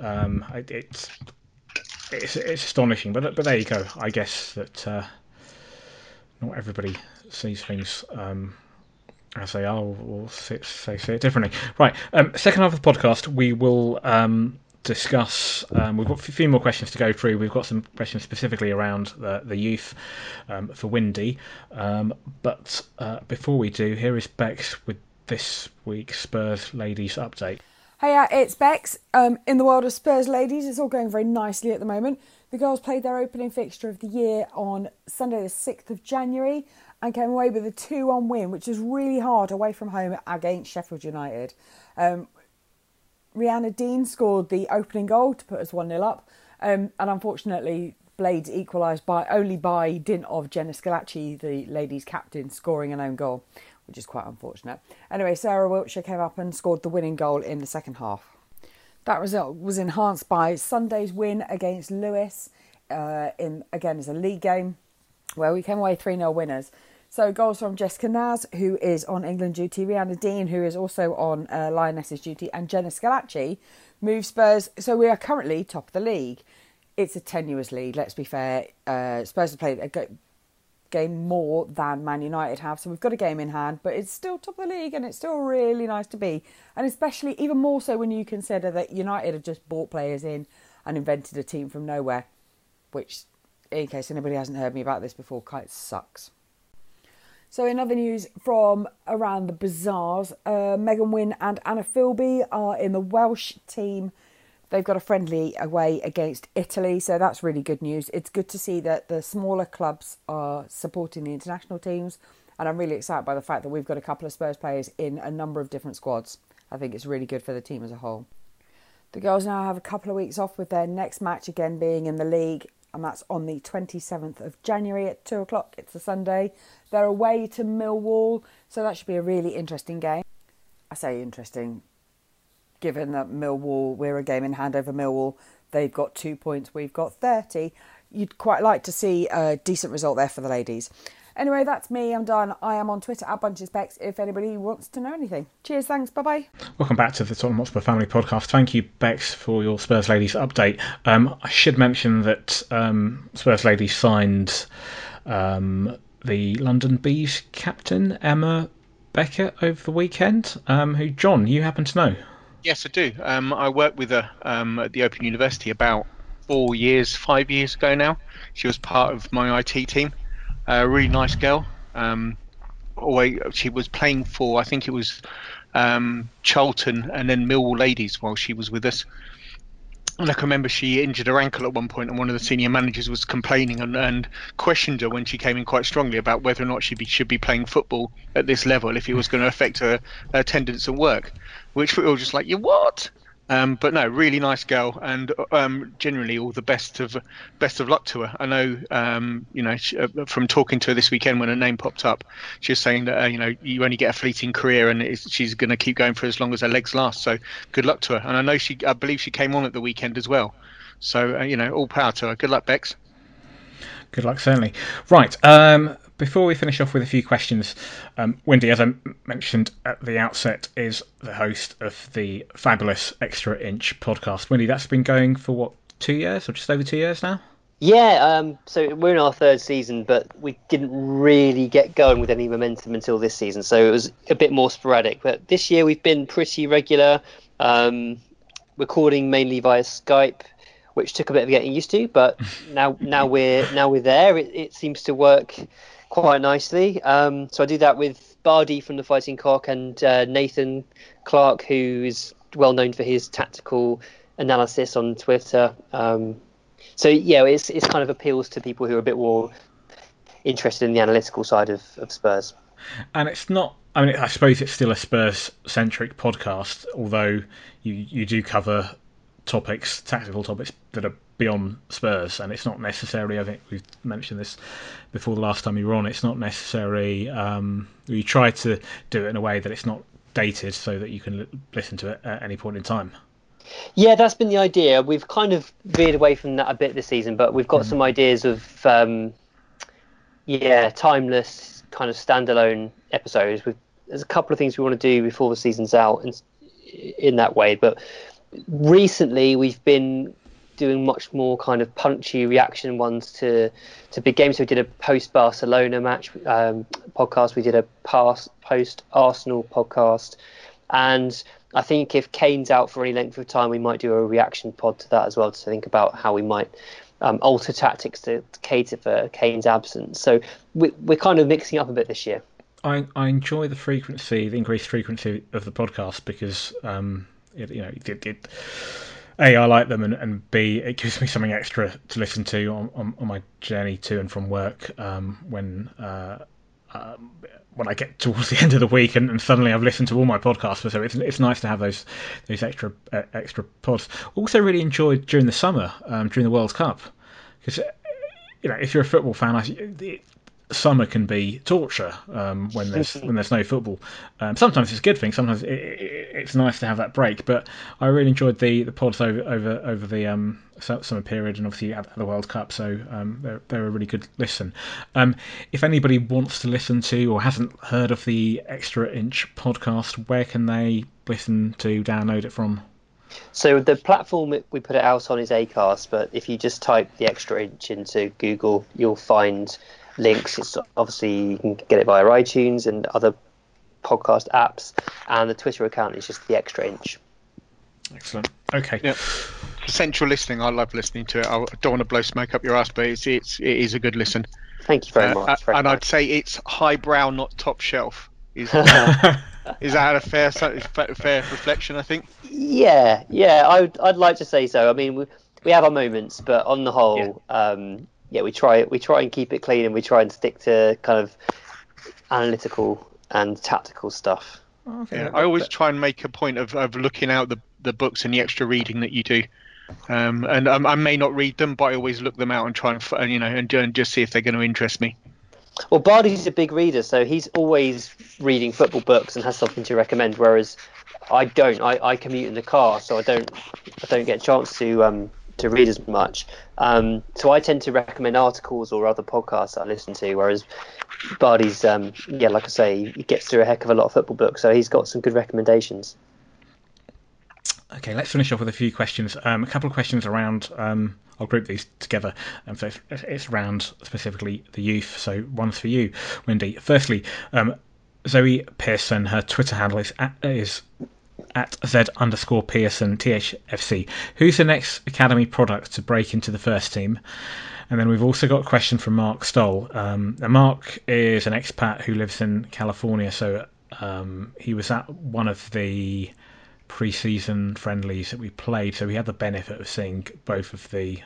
um, it, it's, it's, it's astonishing. But, but there you go. I guess that uh, not everybody sees things um, I say, oh, we'll say, say, say it differently. Right, um, second half of the podcast, we will um, discuss. Um, we've got a few more questions to go through. We've got some questions specifically around the, the youth um, for Windy. Um, but uh, before we do, here is Bex with this week's Spurs ladies update. Hey, uh, it's Bex. Um, in the world of Spurs ladies, it's all going very nicely at the moment. The girls played their opening fixture of the year on Sunday, the 6th of January and came away with a 2 1 win, which was really hard away from home against Sheffield United. Um, Rianna Dean scored the opening goal to put us 1 0 up, um, and unfortunately, Blades equalised by only by dint of Jenna Schillaci, the ladies' captain, scoring an own goal, which is quite unfortunate. Anyway, Sarah Wiltshire came up and scored the winning goal in the second half. That result was enhanced by Sunday's win against Lewes, uh, in again as a league game, where we came away 3 0 winners. So goals from Jessica Naz, who is on England duty, Rianna Dean, who is also on uh, Lionesses duty, and Jenna Schillaci move Spurs. So we are currently top of the league. It's a tenuous lead, let's be fair. Uh, Spurs have played game more than Man United have, so we've got a game in hand, but it's still top of the league and it's still really nice to be. And especially, even more so when you consider that United have just bought players in and invented a team from nowhere, which, in case anybody hasn't heard me about this before, quite sucks. So, in other news from around the bazaars, uh, Megan Wynne and Anna Filbey are in the Welsh team. They've got a friendly away against Italy, so that's really good news. It's good to see that the smaller clubs are supporting the international teams, and I'm really excited by the fact that we've got a couple of Spurs players in a number of different squads. I think it's really good for the team as a whole. The girls now have a couple of weeks off with their next match again being in the league and that's on the 27th of January at 2 o'clock. It's a Sunday. They're away to Millwall, so that should be a really interesting game. I say interesting, given that Millwall, we're a game in hand over Millwall. They've got two points, we've got 30. You'd quite like to see a decent result there for the ladies. Anyway, that's me. I'm done. I am on Twitter at Bunchespecs if anybody wants to know anything. Cheers, thanks, bye bye. Welcome back to the Tottenham Hotspur Family Podcast. Thank you, Bex, for your Spurs Ladies update. Um, I should mention that um, Spurs Ladies signed um, the London Bees captain, Emma Beckett, over the weekend, um, who, John, you happen to know. Yes, I do. Um, I worked with her um, at the Open University about four years, five years ago now. She was part of my IT team a really nice girl. Um, always, she was playing for I think it was um, Charlton and then Millwall Ladies while she was with us. And I can remember she injured her ankle at one point, and one of the senior managers was complaining and, and questioned her when she came in quite strongly about whether or not she be, should be playing football at this level if it was going to affect her, her attendance at work. Which we were all just like, you what? Um, but no, really nice girl, and um, generally all the best of best of luck to her. I know, um, you know, she, uh, from talking to her this weekend when her name popped up, she was saying that uh, you know you only get a fleeting career, and she's going to keep going for as long as her legs last. So good luck to her. And I know she, I believe she came on at the weekend as well. So uh, you know, all power to her. Good luck, Bex. Good luck, certainly. Right. Um, before we finish off with a few questions, um, Windy, as I mentioned at the outset, is the host of the fabulous Extra Inch podcast. Wendy, that's been going for what, two years or just over two years now? Yeah, um, so we're in our third season, but we didn't really get going with any momentum until this season, so it was a bit more sporadic. But this year we've been pretty regular, um, recording mainly via Skype, which took a bit of getting used to, but now now we're now we're there. It, it seems to work quite nicely. Um, so I do that with Bardi from the Fighting Cock and uh, Nathan Clark, who is well known for his tactical analysis on Twitter. Um, so yeah, it's it's kind of appeals to people who are a bit more interested in the analytical side of, of Spurs. and it's not. I mean, I suppose it's still a Spurs centric podcast, although you you do cover topics, tactical topics that are beyond Spurs, and it's not necessarily. I think we've mentioned this before the last time you were on. It's not necessary. Um, you try to do it in a way that it's not dated, so that you can l- listen to it at any point in time. Yeah, that's been the idea. We've kind of veered away from that a bit this season, but we've got mm. some ideas of, um, yeah, timeless kind of standalone episodes. We've, there's a couple of things we want to do before the season's out, in, in that way. But recently, we've been doing much more kind of punchy reaction ones to to big games. So we did a post Barcelona match um, podcast. We did a past post Arsenal podcast, and I think if Kane's out for any length of time, we might do a reaction pod to that as well to think about how we might um, alter tactics to, cater for Kane's absence. So we, we're kind of mixing up a bit this year. I, I enjoy the frequency, the increased frequency of the podcast because um, it, you know it, it a, I like them, and, and B, it gives me something extra to listen to on, on, on my journey to and from work um, when uh, um, when I get towards the end of the week and, and, suddenly I've listened to all my podcasts. So it's it's nice to have those those extra uh, extra pods. Also, really enjoyed during the summer um, during the World Cup because you know if you're a football fan, I, summer can be torture um, when there's when there's no football. Um, sometimes it's a good thing. Sometimes it, it, it's nice to have that break. But I really enjoyed the, the pods over over over the um, summer period, and obviously at the World Cup. So um, they're, they're a really good listen. Um, if anybody wants to listen to or hasn't heard of the Extra Inch podcast, where can they listen to download it from? So the platform we put it out on is Acast, but if you just type the Extra Inch into Google, you'll find links. It's obviously you can get it via iTunes and other podcast apps, and the Twitter account is just the extra inch. Excellent. Okay. Yeah. Central listening. I love listening to it. I don't want to blow smoke up your ass, but it's it's it is a good listen. Thank you very uh, much. Very and much. I'd say it's highbrow, not top shelf. Is, is that a fair fair reflection? I think. Yeah, yeah. I'd I'd like to say so. I mean, we, we have our moments, but on the whole, yeah. um, yeah, we try we try and keep it clean, and we try and stick to kind of analytical and tactical stuff. Okay. Yeah, I always try and make a point of, of looking out the, the books and the extra reading that you do. Um, and um, I may not read them, but I always look them out and try and you know and, and just see if they're going to interest me. Well, Bardi's a big reader, so he's always reading football books and has something to recommend. Whereas I don't. I, I commute in the car, so I don't I don't get a chance to um, to read as much. Um, so I tend to recommend articles or other podcasts I listen to, whereas Bardi's, um, yeah, like I say, he gets through a heck of a lot of football books, so he's got some good recommendations. Okay, let's finish off with a few questions. Um, a couple of questions around. Um, I'll group these together. Um, so it's, it's, around specifically the youth. So one's for you, Wendy. Firstly, um, Zoe Pearson. Her Twitter handle is at, is at Z underscore Pearson THFC. Who's the next academy product to break into the first team? And then we've also got a question from Mark Stoll. Um, Mark is an expat who lives in California, so um, he was at one of the pre-season friendlies that we played, so he had the benefit of seeing both of the.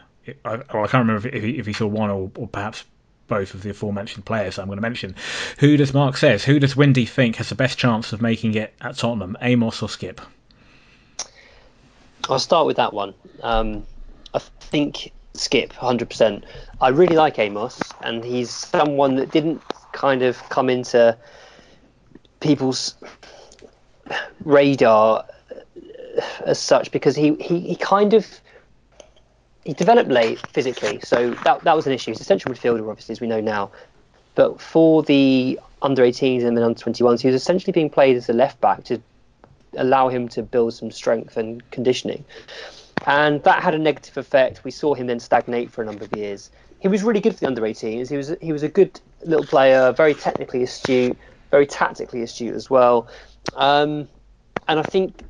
I, well, I can't remember if he, if he saw one or, or perhaps both of the aforementioned players I'm going to mention. Who does Mark says? Who does Windy think has the best chance of making it at Tottenham? Amos or Skip? I'll start with that one. Um, I think Skip, 100%. I really like Amos, and he's someone that didn't kind of come into people's radar as such because he, he, he kind of he developed late physically, so that that was an issue. He's a central midfielder, obviously, as we know now. But for the under 18s and the under 21s, he was essentially being played as a left back to allow him to build some strength and conditioning. And that had a negative effect. We saw him then stagnate for a number of years. He was really good for the under 18s. He was he was a good little player, very technically astute, very tactically astute as well. Um, and I think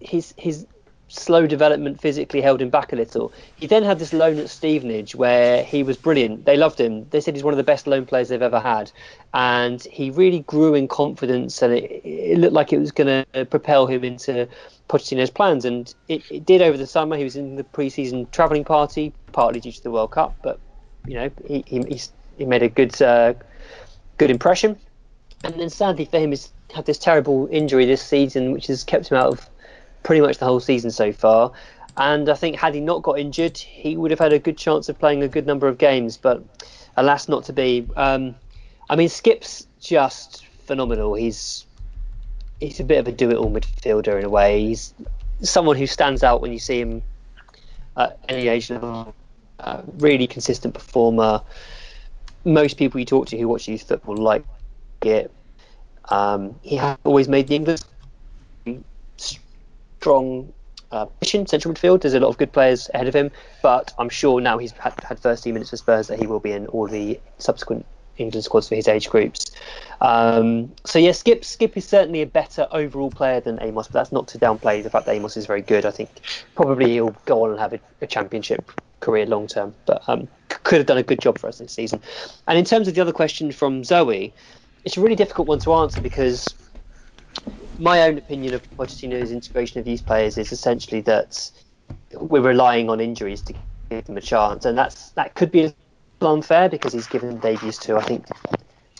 his his slow development physically held him back a little. He then had this loan at Stevenage where he was brilliant. They loved him. They said he's one of the best loan players they've ever had. And he really grew in confidence and it, it looked like it was going to propel him into Pochettino's plans. And it, it, did over the summer. He was in the pre-season travelling party, partly due to the World Cup, but, you know, he, he, he made a good, uh, good impression. and then sadly for him, he's had this terrible injury this season, which has kept him out of pretty much the whole season so far. And I think had he not got injured, he would have had a good chance of playing a good number of games. But alas, not to be. Um, I mean, Skip's just phenomenal. He's he's a bit of a do-it-all midfielder in a way. He's someone who stands out when you see him at any age level. Uh, really consistent performer. Most people you talk to who watch youth football like it. Um, he has always made the England strong uh, position, central midfield. There's a lot of good players ahead of him, but I'm sure now he's had, had first team minutes for Spurs that he will be in all the subsequent England squads for his age groups. Um, so yeah, Skip Skip is certainly a better overall player than Amos, but that's not to downplay the fact that Amos is very good. I think probably he'll go on and have a, a championship career long term, but um, could have done a good job for us this season. And in terms of the other question from Zoe, it's a really difficult one to answer because my own opinion of Pochettino's integration of youth players is essentially that we're relying on injuries to give them a chance, and that's that could be unfair because he's given debuts to I think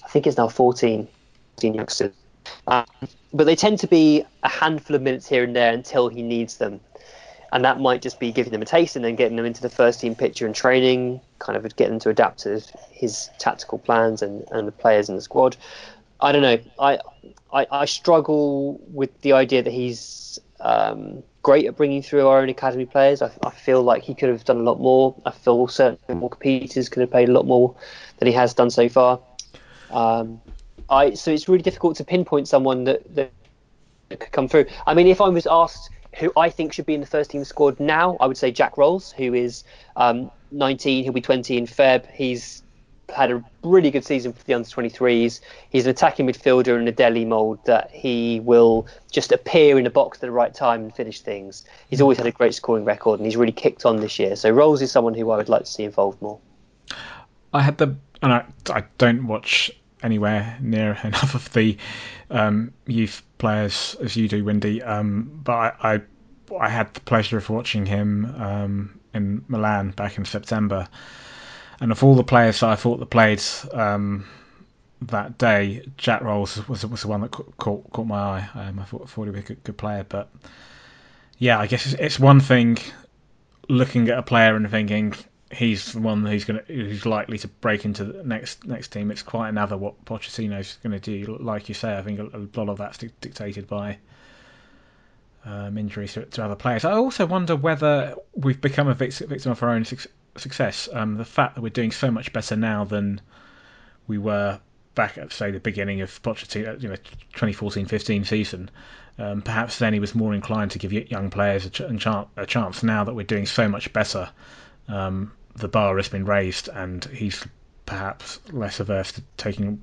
I think it's now 14, 14 youngsters, um, but they tend to be a handful of minutes here and there until he needs them, and that might just be giving them a taste and then getting them into the first team picture and training, kind of getting them to adapt to his tactical plans and, and the players in the squad. I don't know. I, I, I struggle with the idea that he's um, great at bringing through our own academy players. I, I, feel like he could have done a lot more. I feel certainly Walker Peters could have played a lot more than he has done so far. Um, I so it's really difficult to pinpoint someone that, that could come through. I mean, if I was asked who I think should be in the first team squad now, I would say Jack Roles, who is um, 19. He'll be 20 in Feb. He's had a really good season for the under 23s. He's an attacking midfielder in a Dele mould that he will just appear in the box at the right time and finish things. He's always had a great scoring record and he's really kicked on this year. So Roles is someone who I would like to see involved more. I had the, and I, I don't watch anywhere near enough of the um, youth players as you do, Windy. Um, but I, I, I had the pleasure of watching him um, in Milan back in September and of all the players that I thought that played um, that day, Jack Roles was was the one that caught caught my eye. Um, I thought, thought he was a good, good player, but yeah, I guess it's, it's, one thing looking at a player and thinking he's the one who's going who's likely to break into the next next team. It's quite another what Pochettino's going to do. Like you say, I think a, lot of that's dictated by. Um, injuries to, to, other players. I also wonder whether we've become a victim of our own success. Um, the fact that we're doing so much better now than we were back at say the beginning of Pochettino, you know, 2014-15 season. Um, perhaps then he was more inclined to give young players a, ch- a, chance. Now that we're doing so much better, um, the bar has been raised, and he's perhaps less averse to taking.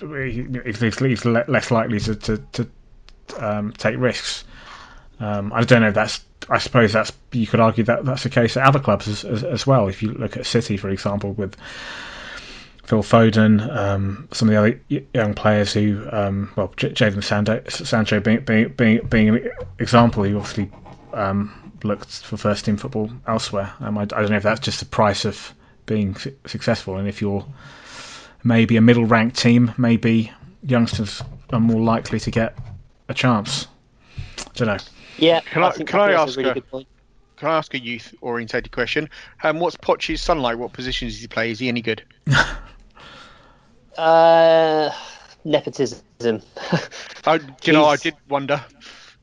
He's, he's less likely to to, to um, take risks. Um, I don't know if that's I suppose that's you could argue that that's the case at other clubs as, as, as well. If you look at City, for example, with Phil Foden, um, some of the other young players who, um, well, J- Jadon Sancho being, being, being, being an example, he obviously um, looked for first team football elsewhere. Um, I, I, don't know if that's just the price of being su- successful, and if you're maybe a middle ranked team, maybe youngsters are more likely to get a chance. I don't know. Yeah. Can I, I can I ask a, really a can I ask a youth orientated question? Um, what's Poch's son like? What positions does he play? Is he any good? uh, nepotism. I, you know, I did wonder.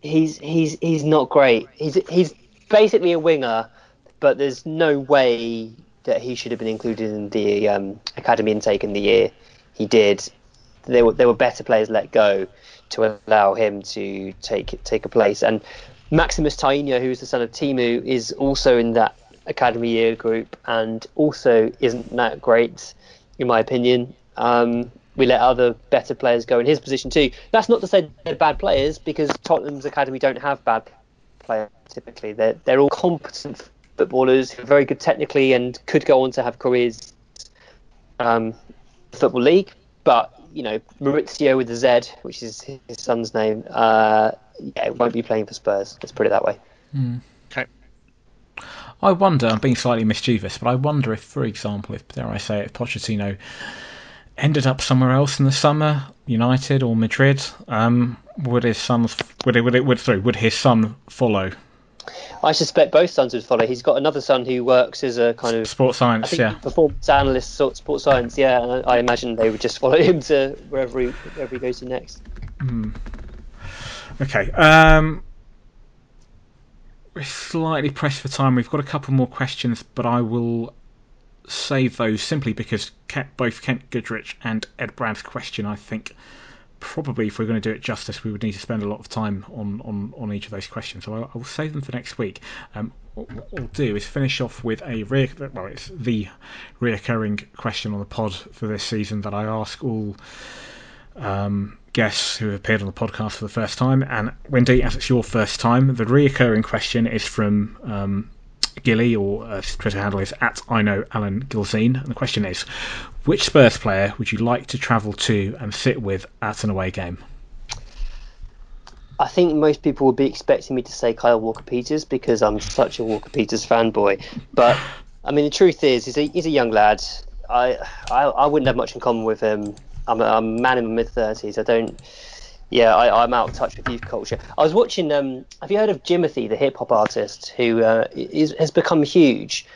He's he's he's not great. He's he's basically a winger, but there's no way that he should have been included in the um, academy intake in the year he did. There were there were better players let go to allow him to take take a place. And Maximus Tainio, who's the son of Teemu, is also in that academy year group and also isn't that great, in my opinion. Um, we let other better players go in his position too. That's not to say they're bad players because Tottenham's academy don't have bad players typically. They're they're all competent footballers who are very good technically and could go on to have careers um, football league. But you know, Maurizio with the Z, which is his son's name, uh, yeah, won't be playing for Spurs. Let's put it that way. Mm. Okay. I wonder, I'm being slightly mischievous, but I wonder if, for example, if dare I say, it, if Pochettino ended up somewhere else in the summer, United or Madrid, um, would his son would it, would it would sorry would his son follow? I suspect both sons would follow. He's got another son who works as a kind of sports science, yeah, performance analyst, sort of sports science. Yeah, and I, I imagine they would just follow him to wherever he wherever he goes to next. Okay. Um, we're slightly pressed for time. We've got a couple more questions, but I will save those simply because both Kent Goodrich and Ed Brad's question, I think, probably if we're going to do it justice, we would need to spend a lot of time on, on, on each of those questions. So I, I will save them for next week. Um, what what we'll do is finish off with a re- well, it's the reoccurring question on the pod for this season that I ask all um, guests who have appeared on the podcast for the first time. And Wendy, as it's your first time, the reoccurring question is from um, Gilly, or uh, Twitter handle is at I know Alan Gilzine. And the question is, which Spurs player would you like to travel to and sit with at an away game? I think most people would be expecting me to say Kyle Walker Peters because I'm such a Walker Peters fanboy. But I mean, the truth is, he's a, he's a young lad. I, I I wouldn't have much in common with him. I'm a, I'm a man in my mid thirties. I don't. Yeah, I, I'm out of touch with youth culture. I was watching. Um, have you heard of Jimothy, the hip hop artist who uh, is, has become huge?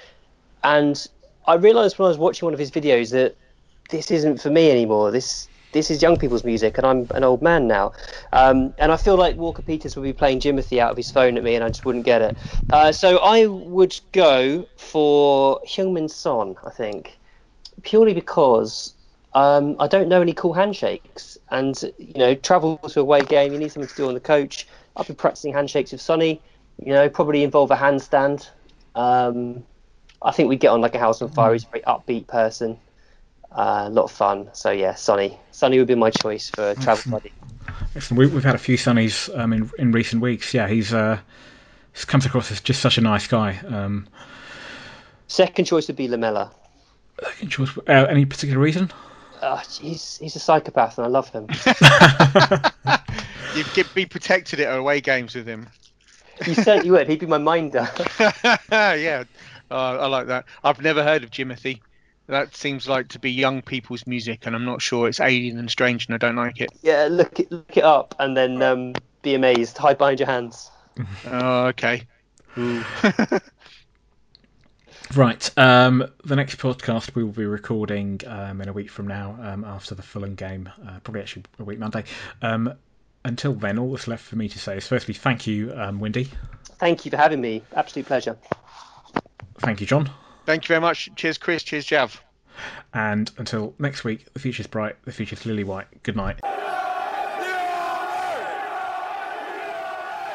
And I realised when I was watching one of his videos that this isn't for me anymore. This this is young people's music, and I'm an old man now. Um, and I feel like Walker Peters would be playing Jimothy out of his phone at me, and I just wouldn't get it. Uh, so I would go for Heung-Min Son, I think, purely because um, I don't know any cool handshakes. And, you know, travel to a away game, you need something to do on the coach. I've been practicing handshakes with Sonny, you know, probably involve a handstand. Um, I think we'd get on like a house on fire. He's a very upbeat person. Uh, a lot of fun. So yeah, Sonny. Sonny would be my choice for travel buddy. Excellent. We, we've had a few Sunnies um, in in recent weeks. Yeah, he's uh, he's comes across as just such a nice guy. Um, Second choice would be Lamela. second choice, uh, any particular reason? Uh, he's he's a psychopath, and I love him. You'd get, be protected at away games with him. He said you would. He'd be my minder. yeah, uh, I like that. I've never heard of Jimothy. That seems like to be young people's music, and I'm not sure it's alien and strange, and I don't like it. yeah, look it look it up, and then um, be amazed. Hide behind your hands. Oh, okay. Right. Um, the next podcast we will be recording um, in a week from now um, after the Fulham game, uh, probably actually a week Monday. Um, until then, all that's left for me to say is firstly, thank you, um, Wendy. Thank you for having me. Absolute pleasure. Thank you, John. Thank you very much. Cheers, Chris. Cheers, Jav. And until next week, the future's bright, the future's lily white. Good night.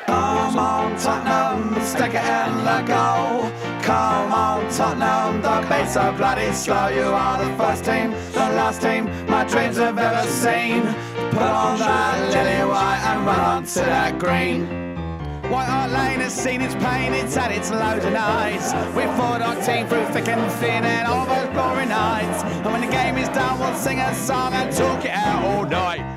Come on, Tottenham, stick it in the goal. Come on, Tottenham, the beats are bloody slow. You are the first team, the last team my dreams have ever seen. Put on that lily white and run on to that green. White Hart Lane has seen its pain, it's had its loads of nights. We fought our team through thick and thin and all those glory nights. And when the game is done, we'll sing a song and talk it out all night.